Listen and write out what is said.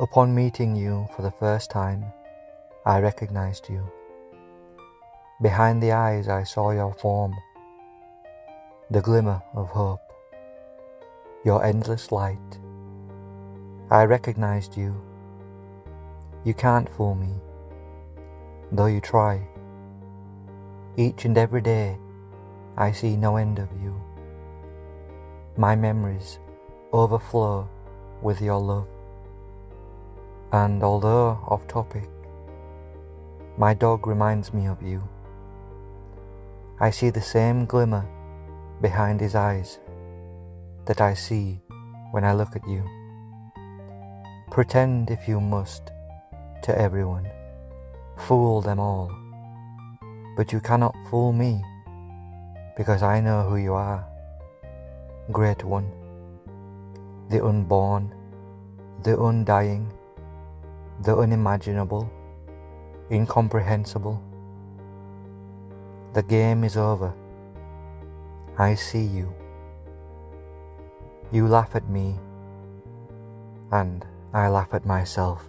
Upon meeting you for the first time, I recognized you. Behind the eyes, I saw your form, the glimmer of hope, your endless light. I recognized you. You can't fool me, though you try. Each and every day, I see no end of you. My memories overflow with your love. And although off topic, my dog reminds me of you. I see the same glimmer behind his eyes that I see when I look at you. Pretend if you must to everyone, fool them all, but you cannot fool me because I know who you are, Great One, the unborn, the undying, the unimaginable, incomprehensible. The game is over. I see you. You laugh at me, and I laugh at myself.